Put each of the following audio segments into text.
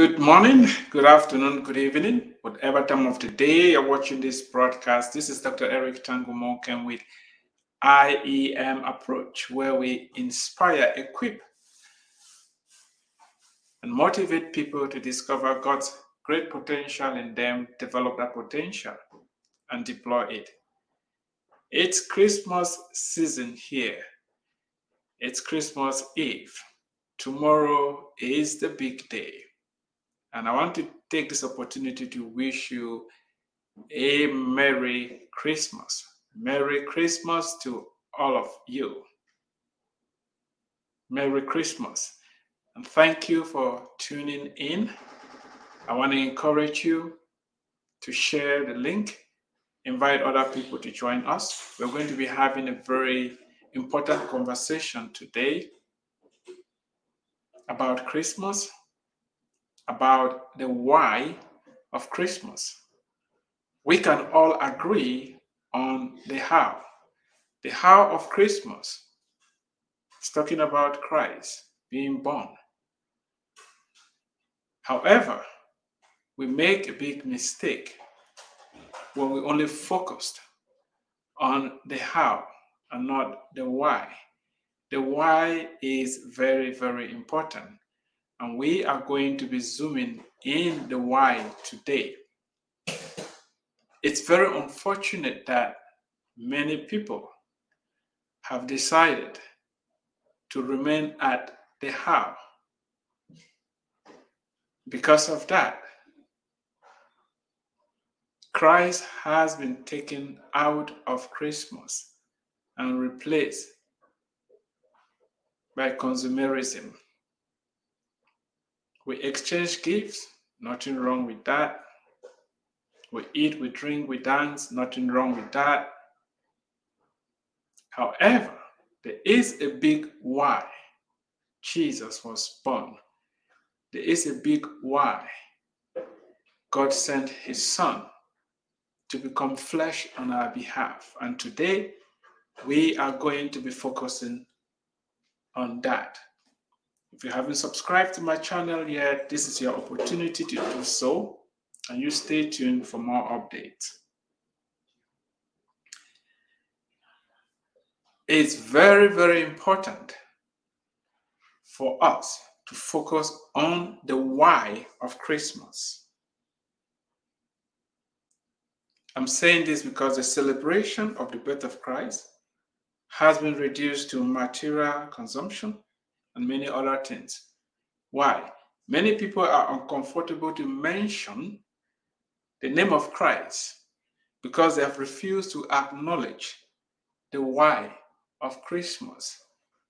Good morning, good afternoon, good evening, whatever time of the day you're watching this broadcast. This is Dr. Eric Tangumonkem with IEM Approach, where we inspire, equip, and motivate people to discover God's great potential in them, develop that potential, and deploy it. It's Christmas season here. It's Christmas Eve. Tomorrow is the big day. And I want to take this opportunity to wish you a Merry Christmas. Merry Christmas to all of you. Merry Christmas. And thank you for tuning in. I want to encourage you to share the link, invite other people to join us. We're going to be having a very important conversation today about Christmas, about the why of Christmas. We can all agree on the how. The how of Christmas is talking about Christ being born. However, we make a big mistake when we only focused on the how and not the why. The why is very, very important. And we are going to be zooming in the why today. It's very unfortunate that many people have decided to remain at the how. Because of that, Christ has been taken out of Christmas and replaced by consumerism. We exchange gifts, nothing wrong with that. We eat, we drink, we dance, nothing wrong with that. However, there is a big why Jesus was born. There is a big why God sent his son to become flesh on our behalf. And today, we are going to be focusing on that. If you haven't subscribed to my channel yet, this is your opportunity to do so. And you stay tuned for more updates. It's very, very important for us to focus on the why of Christmas. I'm saying this because the celebration of the birth of Christ has been reduced to material consumption and many other things. Why? Many people are uncomfortable to mention the name of Christ because they have refused to acknowledge the why of Christmas.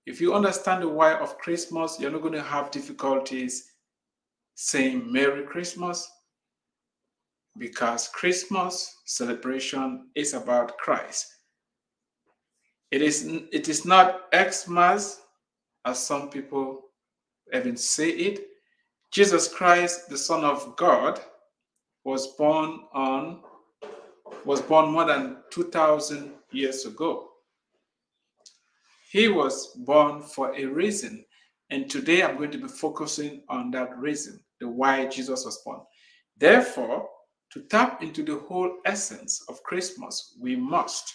If you understand the why of Christmas, you're not going to have difficulties saying Merry Christmas because Christmas celebration is about Christ. It is, it is not Xmas, as some people even say it. Jesus Christ, the Son of God, was born on was born more than 2000 years ago. He was born for a reason, and today I'm going to be focusing on that reason, the why Jesus was born. Therefore, to tap into the whole essence of Christmas, we must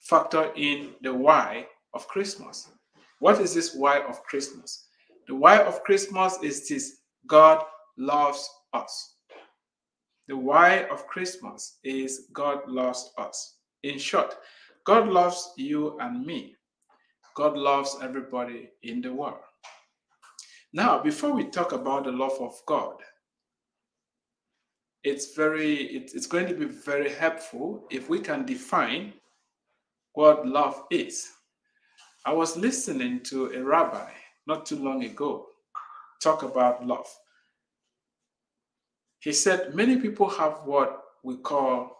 factor in the why of Christmas. What is this why of Christmas? The why of Christmas is this God loves us. The why of Christmas is God loves us. In short, God loves you and me. God loves everybody in the world. Now, before we talk about the love of God, it's very it's going to be very helpful if we can define what love is. I was listening to a rabbi not too long ago talk about love. He said many people have what we call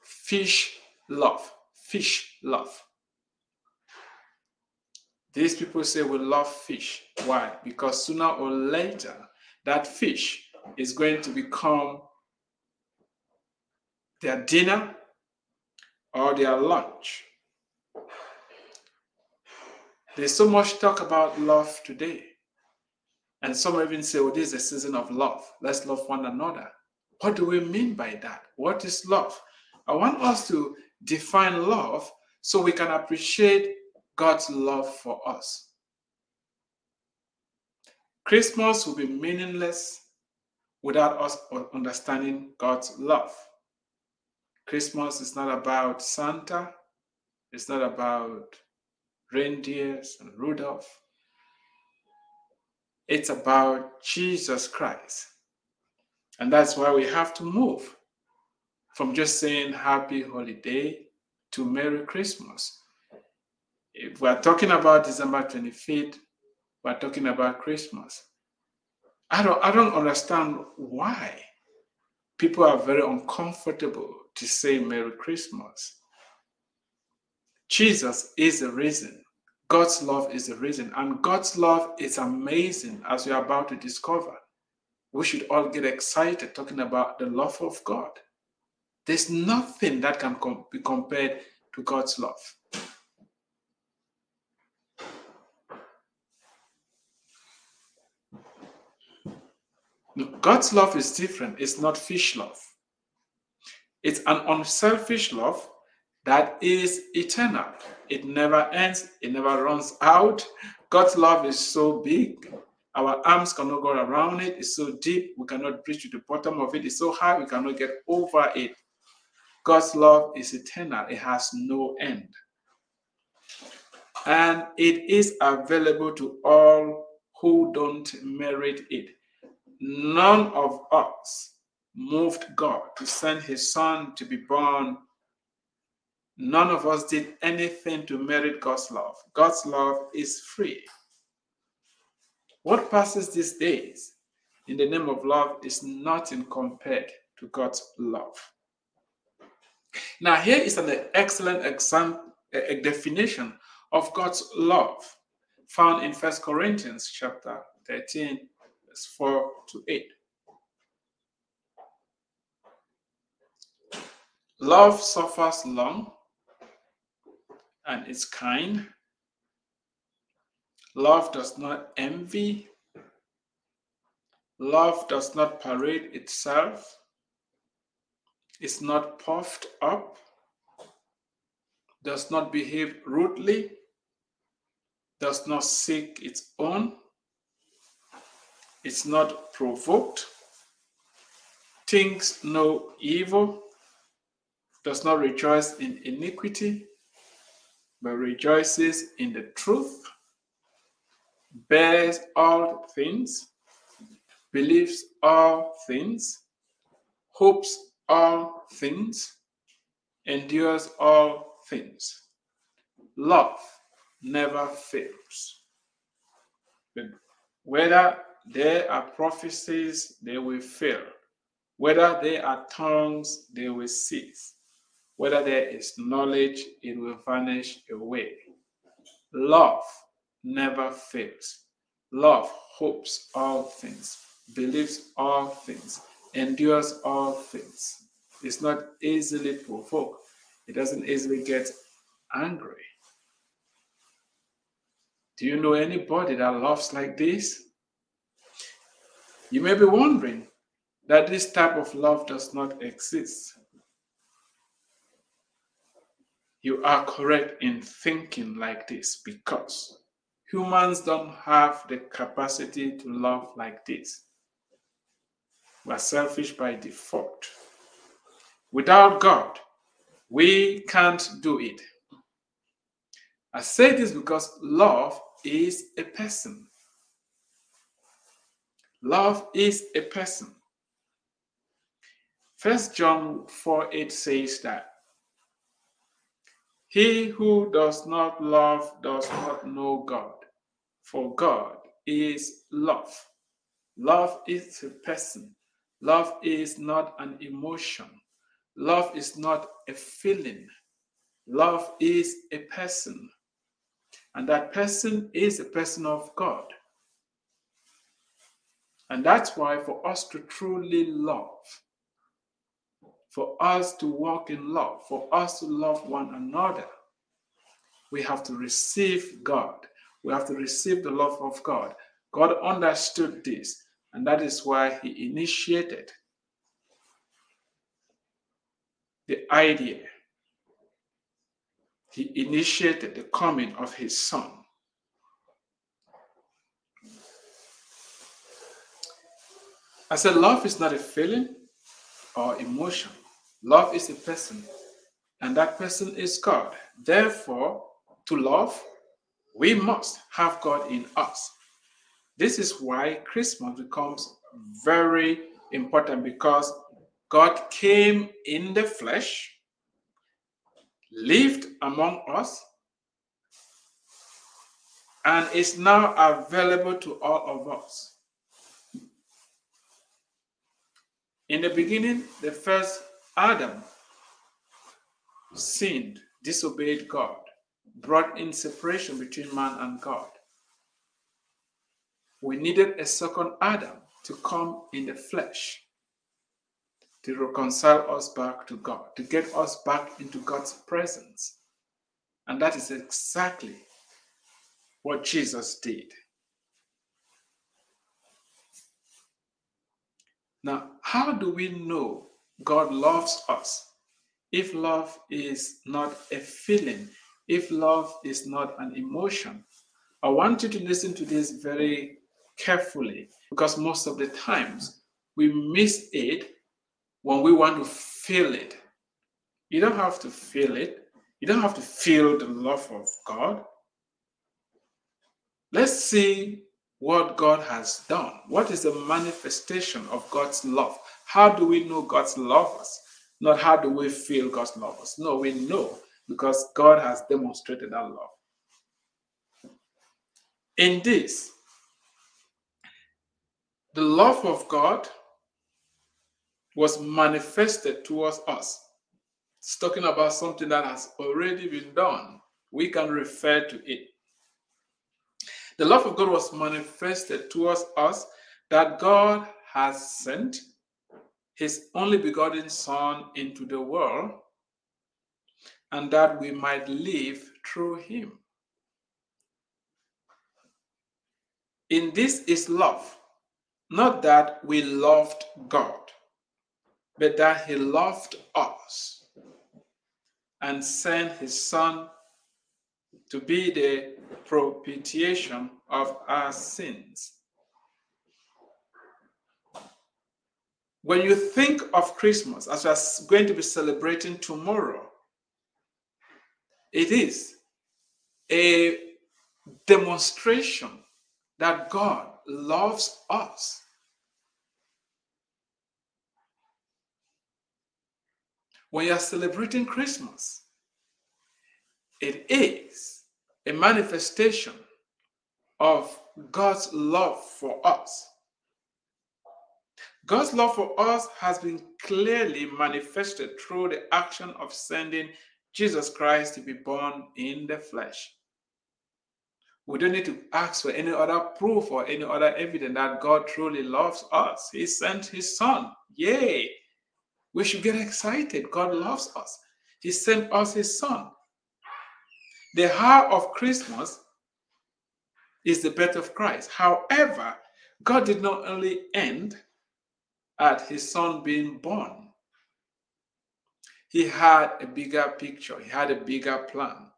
fish love. Fish love. These people say we love fish. Why? Because sooner or later, that fish is going to become their dinner or their lunch. There's so much talk about love today. And some even say, oh, this is a season of love. Let's love one another. What do we mean by that? What is love? I want us to define love so we can appreciate God's love for us. Christmas will be meaningless without us understanding God's love. Christmas is not about Santa, it's not about reindeers and Rudolph. It's about Jesus Christ. And that's why we have to move from just saying happy holiday to Merry Christmas. If we're talking about December 25th, we're talking about Christmas. I don't I don't understand why people are very uncomfortable to say Merry Christmas. Jesus is the reason. God's love is the reason. And God's love is amazing as we are about to discover. We should all get excited talking about the love of God. There's nothing that can com- be compared to God's love. God's love is different. It's not fish love. It's an unselfish love that is eternal. It never ends, it never runs out. God's love is so big. Our arms cannot go around it. It's so deep, we cannot reach to the bottom of it. It's so high, we cannot get over it. God's love is eternal, it has no end. And it is available to all who don't merit it. None of us moved God to send his son to be born. None of us did anything to merit God's love. God's love is free. What passes these days in the name of love is nothing compared to God's love. Now, here is an excellent example, a definition of God's love found in First Corinthians chapter 13, verse 4 to 8. Love suffers long and is kind. Love does not envy. Love does not parade itself, is not puffed up, does not behave rudely, does not seek its own, is not provoked, thinks no evil, does not rejoice in iniquity, but rejoices in the truth, bears all things, believes all things, hopes all things, endures all things. Love never fails. But whether there are prophecies, they will fail. Whether there are tongues, they will cease. Whether there is knowledge, it will vanish away. Love never fails. Love hopes all things, believes all things, endures all things. It's not easily provoked. It doesn't easily get angry. Do you know anybody that loves like this? You may be wondering that this type of love does not exist. You are correct in thinking like this because humans don't have the capacity to love like this. We're selfish by default. Without God, we can't do it. I say this because love is a person. Love is a person. First John 4 8 says that he who does not love does not know God, for God is love. Love is a person. Love is not an emotion. Love is not a feeling. Love is a person. And that person is a person of God. And that's why, for us to truly love, for us to walk in love, for us to love one another, we have to receive God. We have to receive the love of God. God understood this, and that is why He initiated the idea. He initiated the coming of His Son. I said, love is not a feeling or emotion. Love is a person, and that person is God. Therefore, to love, we must have God in us. This is why Christmas becomes very important because God came in the flesh, lived among us, and is now available to all of us. In the beginning, the first Adam sinned, disobeyed God, brought in separation between man and God. We needed a second Adam to come in the flesh to reconcile us back to God, to get us back into God's presence. And that is exactly what Jesus did. Now, how do we know God loves us if love is not a feeling, if love is not an emotion? I want you to listen to this very carefully because most of the times we miss it when we want to feel it. You don't have to feel it, you don't have to feel the love of God. Let's see what God has done. What is the manifestation of God's love? How do we know God's love us? Not how do we feel God's love us? No, we know because God has demonstrated that love. In this, the love of God was manifested towards us. It's talking about something that has already been done. We can refer to it. The love of God was manifested towards us that God has sent his only begotten Son into the world and that we might live through him. In this is love, not that we loved God, but that he loved us and sent his Son to be the propitiation of our sins. When you think of Christmas, as we're going to be celebrating tomorrow, it is a demonstration that God loves us. When you're celebrating Christmas, it is a manifestation of God's love for us. God's love for us has been clearly manifested through the action of sending Jesus Christ to be born in the flesh. We don't need to ask for any other proof or any other evidence that God truly loves us. He sent his son. Yay! We should get excited. God loves us. He sent us his son. The heart of Christmas is the birth of Christ. However, God did not only end at his son being born, he had a bigger picture, he had a bigger plan,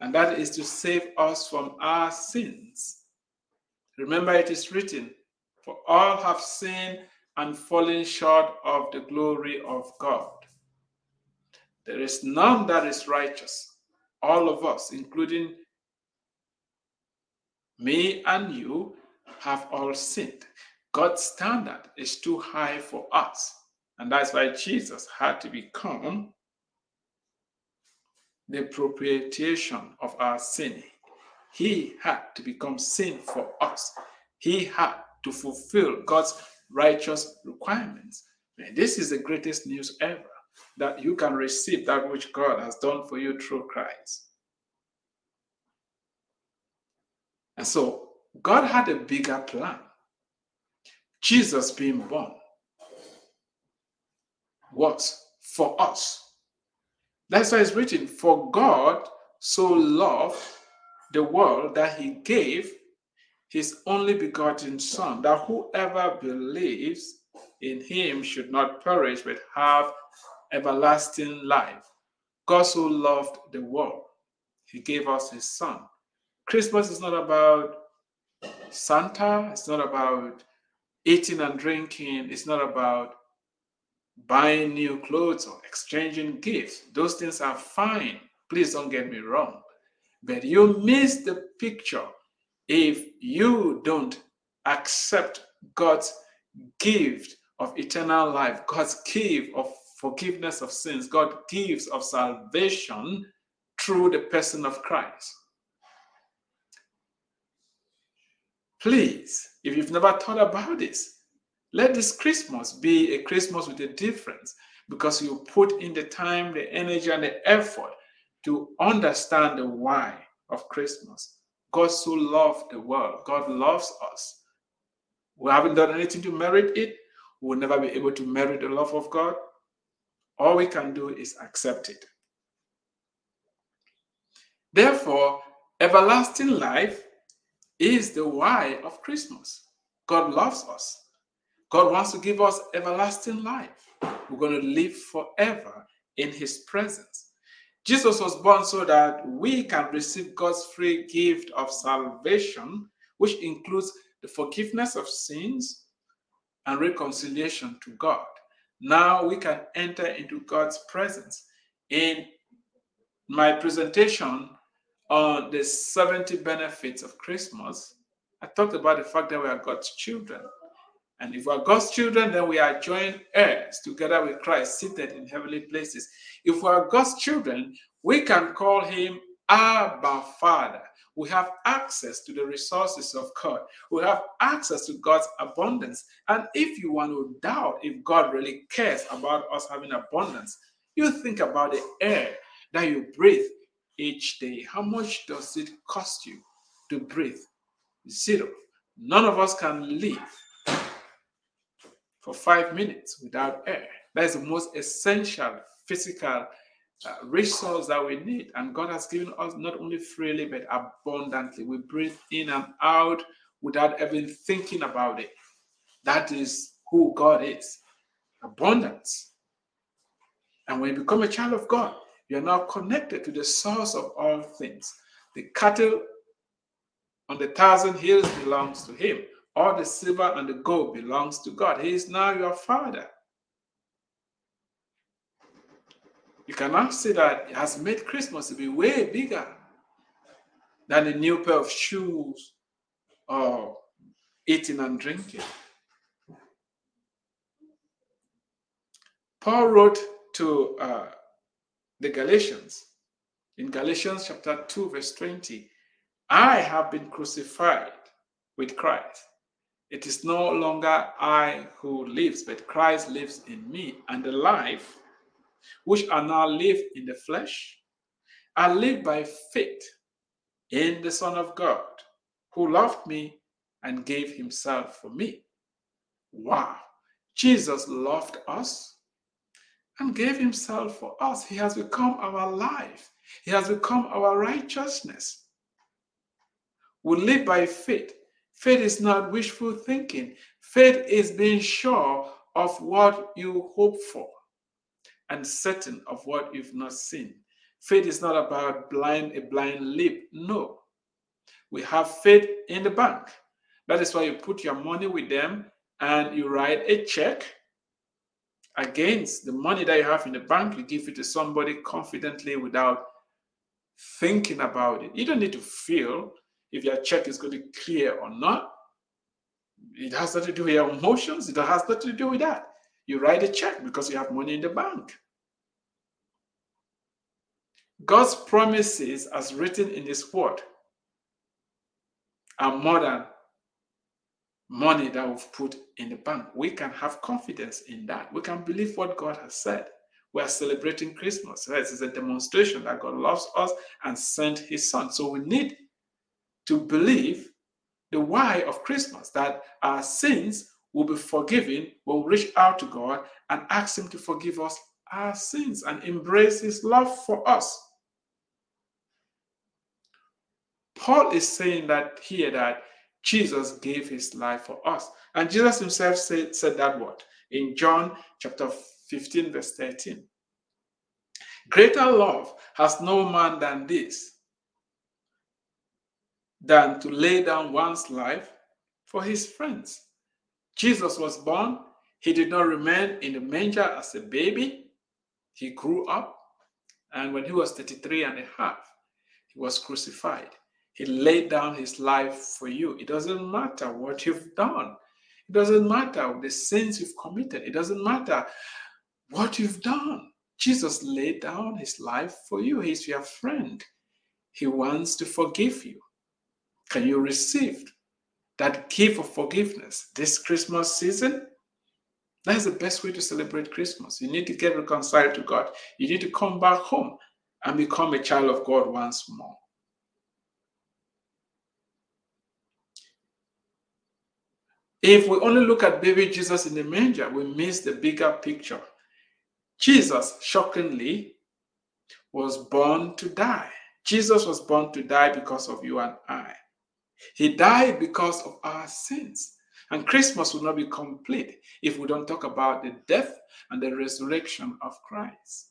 and that is to save us from our sins. Remember, it is written, For all have sinned and fallen short of the glory of God. There is none that is righteous all of us, including me and you, have all sinned. God's standard is too high for us. And that's why Jesus had to become the propitiation of our sin. He had to become sin for us. He had to fulfill God's righteous requirements. And this is the greatest news ever that you can receive that which God has done for you through Christ. And so God had a bigger plan. Jesus being born was for us. That's why it's written, For God so loved the world that he gave his only begotten Son, that whoever believes in him should not perish but have everlasting life. God so loved the world, he gave us his Son. Christmas is not about Santa, it's not about eating and drinking, is not about buying new clothes or exchanging gifts. Those things are fine. Please don't get me wrong. But you miss the picture if you don't accept God's gift of eternal life, God's gift of forgiveness of sins, God gives of salvation through the person of Christ. Please, if you've never thought about this, let this Christmas be a Christmas with a difference because you put in the time, the energy, and the effort to understand the why of Christmas. God so loved the world. God loves us. We haven't done anything to merit it. We'll never be able to merit the love of God. All we can do is accept it. Therefore, everlasting life is the why of Christmas. God loves us. God wants to give us everlasting life. We're going to live forever in His presence. Jesus was born so that we can receive God's free gift of salvation, which includes the forgiveness of sins and reconciliation to God. Now we can enter into God's presence. In my presentation on the 70 benefits of Christmas, I talked about the fact that we are God's children. And if we are God's children, then we are joint heirs together with Christ, seated in heavenly places. If we are God's children, we can call him Abba Father. We have access to the resources of God. We have access to God's abundance. And if you want to doubt if God really cares about us having abundance, you think about the air that you breathe each day. How much does it cost you to breathe? Zero. None of us can live for five minutes without air. That is the most essential physical uh, resource that we need. And God has given us not only freely, but abundantly. We breathe in and out without even thinking about it. That is who God is abundance. And when you become a child of God, you are now connected to the source of all things. The cattle on the thousand hills belongs to him. All the silver and the gold belongs to God. He is now your father. You cannot say that He has made Christmas to be way bigger than a new pair of shoes or eating and drinking. Paul wrote to uh, the Galatians in Galatians chapter 2, verse 20 I have been crucified with Christ. It is no longer I who lives, but Christ lives in me. And the life which I now live in the flesh, I live by faith in the Son of God, who loved me and gave himself for me. Wow. Jesus loved us and gave himself for us. He has become our life, He has become our righteousness. We live by faith Faith is not wishful thinking. Faith is being sure of what you hope for and certain of what you've not seen. Faith is not about blind a blind leap. No. We have faith in the bank. That is why you put your money with them and you write a check against the money that you have in the bank. You give it to somebody confidently without thinking about it. You don't need to feel if your check is going to clear or not. It has nothing to do with your emotions. It has nothing to do with that. You write a check because you have money in the bank. God's promises, as written in His Word, are more than money that we've put in the bank. We can have confidence in that. We can believe what God has said. We are celebrating Christmas. This is a demonstration that God loves us and sent His Son. So we need to believe the why of Christmas, that our sins will be forgiven when we reach out to God and ask Him to forgive us our sins and embrace His love for us. Paul is saying that here that Jesus gave his life for us. And Jesus himself said, said that word in John chapter 15, verse 13. Greater love has no man than this, than to lay down one's life for his friends. Jesus was born. He did not remain in the manger as a baby. He grew up. And when he was 33 and a half, he was crucified. He laid down his life for you. It doesn't matter what you've done. It doesn't matter the sins you've committed. It doesn't matter what you've done. Jesus laid down his life for you. He's your friend. He wants to forgive you. Can you receive that gift of forgiveness this Christmas season? That is the best way to celebrate Christmas. You need to get reconciled to God. You need to come back home and become a child of God once more. If we only look at baby Jesus in the manger, we miss the bigger picture. Jesus, shockingly, was born to die. Jesus was born to die because of you and I. He died because of our sins. And Christmas will not be complete if we don't talk about the death and the resurrection of Christ.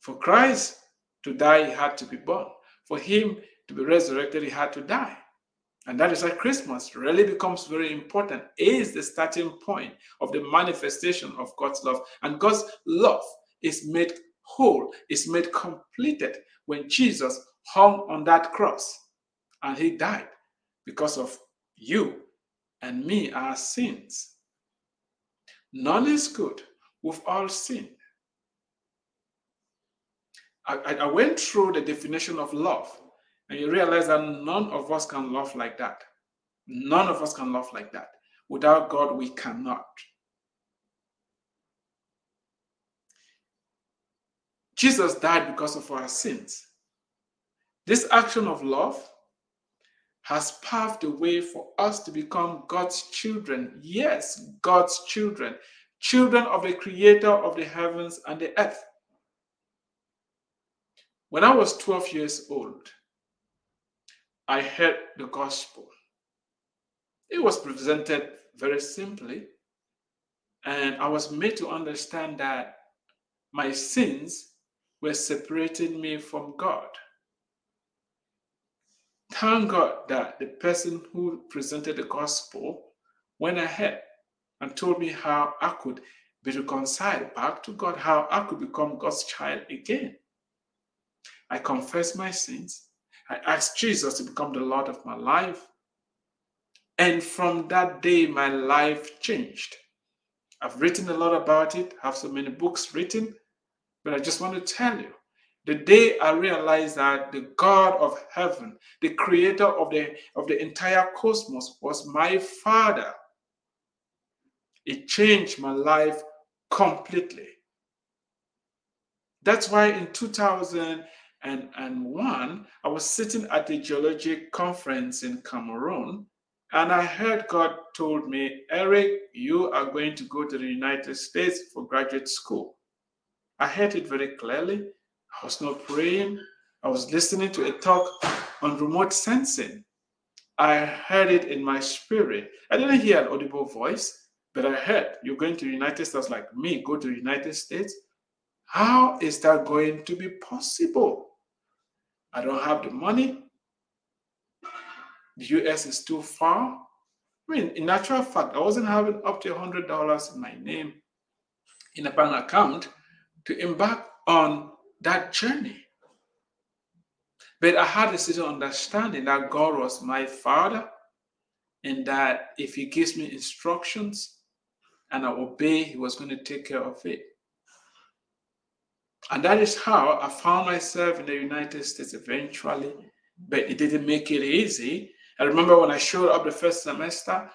For Christ to die, he had to be born. For him to be resurrected, he had to die. And that is why Christmas really becomes very important, it is the starting point of the manifestation of God's love. And God's love is made whole, is made completed when Jesus hung on that cross and he died because of you and me, our sins. None is good. We've all sinned. I, I went through the definition of love and you realize that none of us can love like that. None of us can love like that. Without God, we cannot. Jesus died because of our sins. This action of love has paved the way for us to become God's children. Yes, God's children, children of the Creator of the heavens and the earth. When I was 12 years old, I heard the gospel. It was presented very simply, and I was made to understand that my sins were separating me from God. Thank God that the person who presented the gospel went ahead and told me how I could be reconciled back to God, how I could become God's child again. I confessed my sins I asked Jesus to become the Lord of my life. And from that day, my life changed. I've written a lot about it, I have so many books written, but I just want to tell you the day I realized that the God of heaven, the creator of the, of the entire cosmos, was my father, it changed my life completely. That's why in 2000, and, one, I was sitting at a geologic conference in Cameroon, and I heard God told me, Eric, you are going to go to the United States for graduate school. I heard it very clearly. I was not praying. I was listening to a talk on remote sensing. I heard it in my spirit. I didn't hear an audible voice, but I heard, You're going to the United States like me, go to the United States. How is that going to be possible? I don't have the money. The US is too far. I mean, in actual fact, I wasn't having up to $100 in my name in a bank account to embark on that journey. But I had a certain understanding that God was my father and that if he gives me instructions and I obey, he was going to take care of it. And that is how I found myself in the United States eventually, but it didn't make it easy. I remember when I showed up the first semester,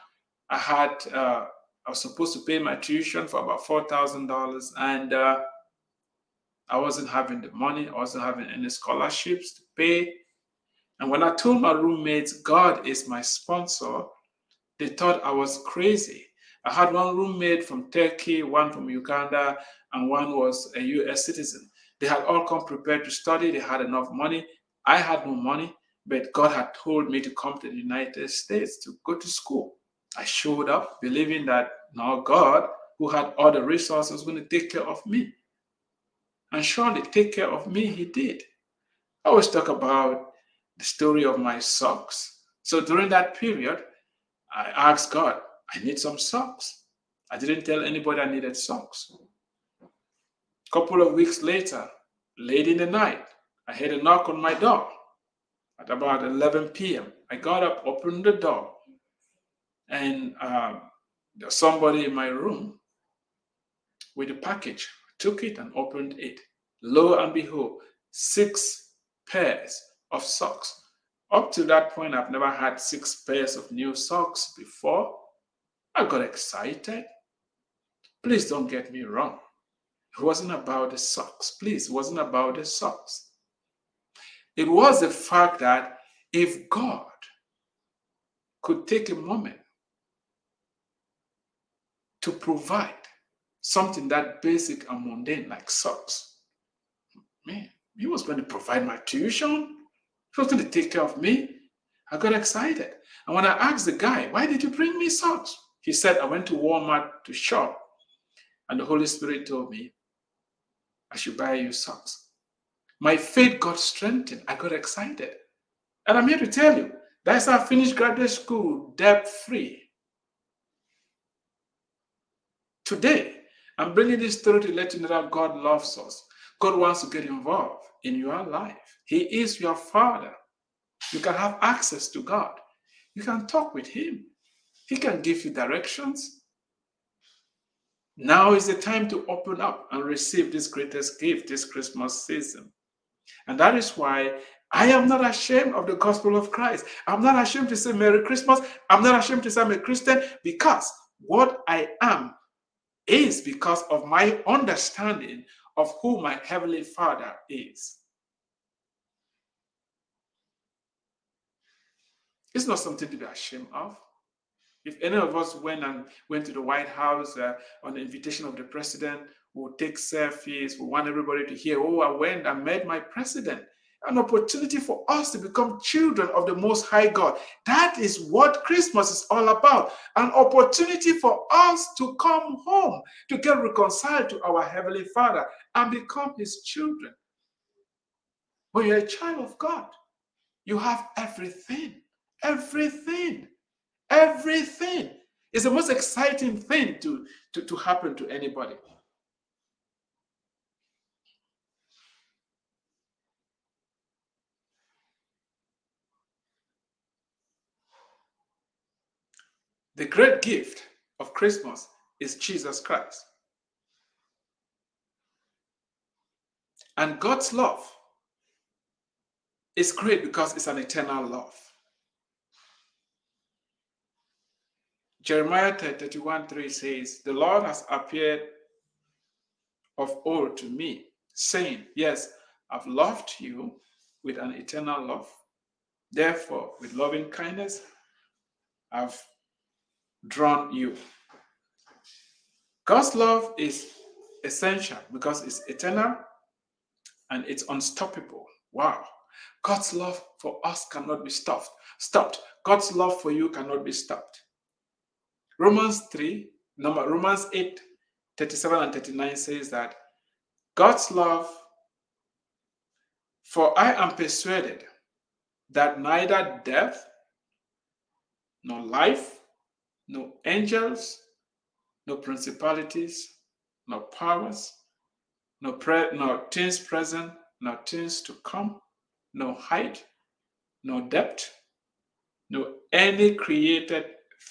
I had uh, I was supposed to pay my tuition for about four thousand dollars, and uh, I wasn't having the money. I wasn't having any scholarships to pay. And when I told my roommates, God is my sponsor, they thought I was crazy. I had one roommate from Turkey, one from Uganda, and one was a US citizen. They had all come prepared to study, they had enough money. I had no money. but God had told me to come to the United States to go to school. I showed up believing that now God, who had all the resources, was going to take care of me. And surely take care of me, He did. I always talk about the story of my socks. So during that period, I asked God, I need some socks. I didn't tell anybody I needed socks. A couple of weeks later, late in the night, I heard a knock on my door at about 11 p.m. I got up, opened the door, and um, there's somebody in my room with a package. took it and opened it. Lo and behold, six pairs of socks. Up to that point, I've never had six pairs of new socks before. I got excited. Please don't get me wrong. It wasn't about the socks. Please, it wasn't about the socks. It was the fact that if God could take a moment to provide something that basic and mundane like socks, man, he was going to provide my tuition. He was going to take care of me. I got excited. And when I asked the guy, why did you bring me socks? He said, I went to Walmart to shop. And the Holy Spirit told me, I should buy you socks. My faith got strengthened. I got excited. And I'm here to tell you, that's how I finished graduate school debt free. Today, I'm bringing this story to let you know that God loves us. God wants to get involved in your life. He is your Father. You can have access to God. You can talk with Him. He can give you directions. Now is the time to open up and receive this greatest gift this Christmas season. And that is why I am not ashamed of the gospel of Christ. I'm not ashamed to say Merry Christmas. I'm not ashamed to say I'm a Christian because what I am is because of my understanding of who my Heavenly Father is. It's not something to be ashamed of. If any of us went and went to the White House uh, on the invitation of the president, we would take selfies, we want everybody to hear, oh, I went and met my president. An opportunity for us to become children of the Most High God. That is what Christmas is all about. An opportunity for us to come home, to get reconciled to our Heavenly Father and become His children. When you're a child of God, you have everything. Everything. Everything. is the most exciting thing to, to, to happen to anybody. The great gift of Christmas is Jesus Christ. And God's love is great because it's an eternal love. Jeremiah 31 3 says, The Lord has appeared of old to me, saying, Yes, I've loved you with an eternal love. Therefore, with loving kindness, I've drawn you. God's love is essential because it's eternal and it's unstoppable. Wow. God's love for us cannot be stopped. Stopped. God's love for you cannot be stopped. Romans 3, number Romans 8, 37 and 39 says that God's love, for I am persuaded that neither death, nor life, no angels, no principalities, no powers, no, pre- no things present, no things to come, no height, no depth, no any created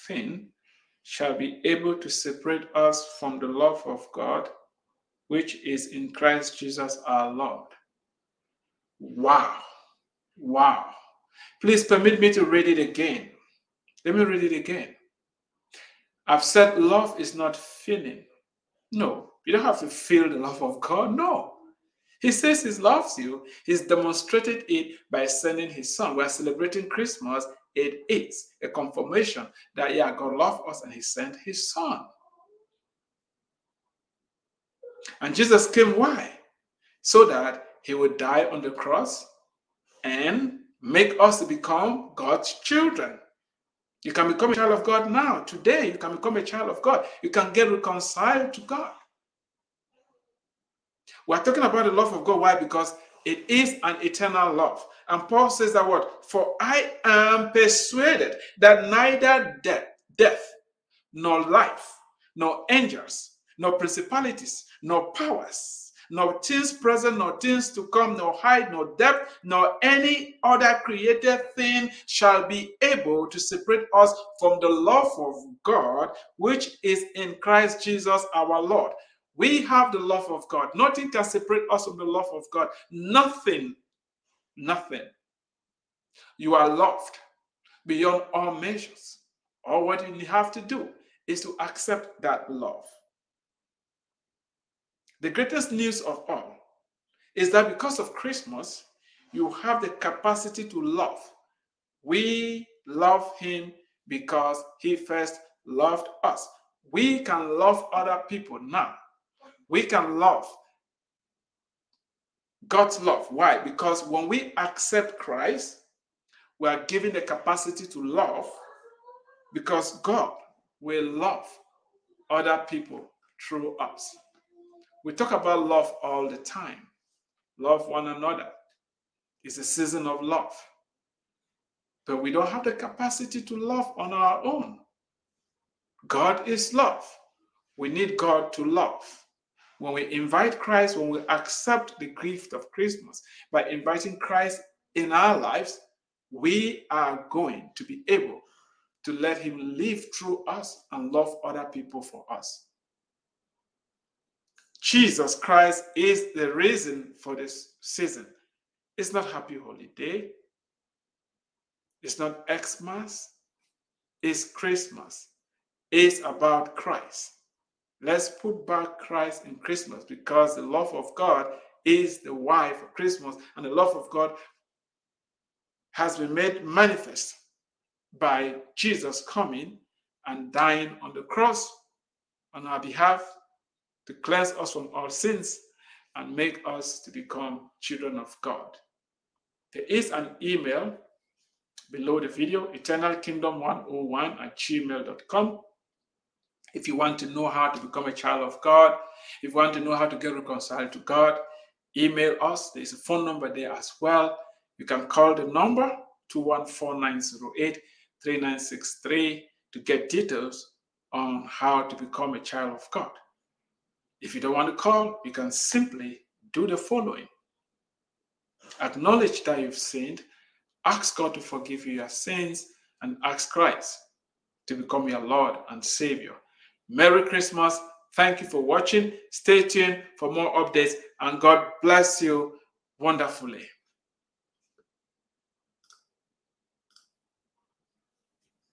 thing shall be able to separate us from the love of God, which is in Christ Jesus our Lord. Wow. Wow. Please permit me to read it again. Let me read it again. I've said love is not feeling. No, you don't have to feel the love of God. No. He says he loves you. He's demonstrated it by sending his son. We're celebrating Christmas. It is a confirmation that, yeah, God loved us and he sent his son. And Jesus came why? So that he would die on the cross and make us become God's children. You can become a child of God now. Today, you can become a child of God. You can get reconciled to God. We're talking about the love of God. Why? Because it is an eternal love. And Paul says that what? For I am persuaded that neither death, death, nor life, nor angels, nor principalities, nor powers, nor things present, nor things to come, nor height, nor depth, nor any other created thing shall be able to separate us from the love of God, which is in Christ Jesus our Lord. We have the love of God. Nothing can separate us from the love of God. Nothing. Nothing. You are loved beyond all measures. All what you have to do is to accept that love. The greatest news of all is that because of Christmas, you have the capacity to love. We love Him because He first loved us. We can love other people now. We can love God's love. Why? Because when we accept Christ, we are given the capacity to love because God will love other people through us. We talk about love all the time. Love one another. It's a season of love. But we don't have the capacity to love on our own. God is love. We need God to love. When we invite Christ, when we accept the gift of Christmas by inviting Christ in our lives, we are going to be able to let Him live through us and love other people for us. Jesus Christ is the reason for this season. It's not happy holiday. It's not Xmas. It's Christmas. It's about Christ. Let's put back Christ in Christmas because the love of God is the why for Christmas, and the love of God has been made manifest by Jesus coming and dying on the cross on our behalf to cleanse us from all sins and make us to become children of God. There is an email below the video, eternalkingdom101 at gmail.com. If you want to know how to become a child of God, if you want to know how to get reconciled to God, email us. There's a phone number there as well. You can call the number 214 3963 to get details on how to become a child of God. If you don't want to call, you can simply do the following acknowledge that you've sinned, ask God to forgive you your sins, and ask Christ to become your Lord and Savior. Merry Christmas. Thank you for watching. Stay tuned for more updates, and God bless you wonderfully.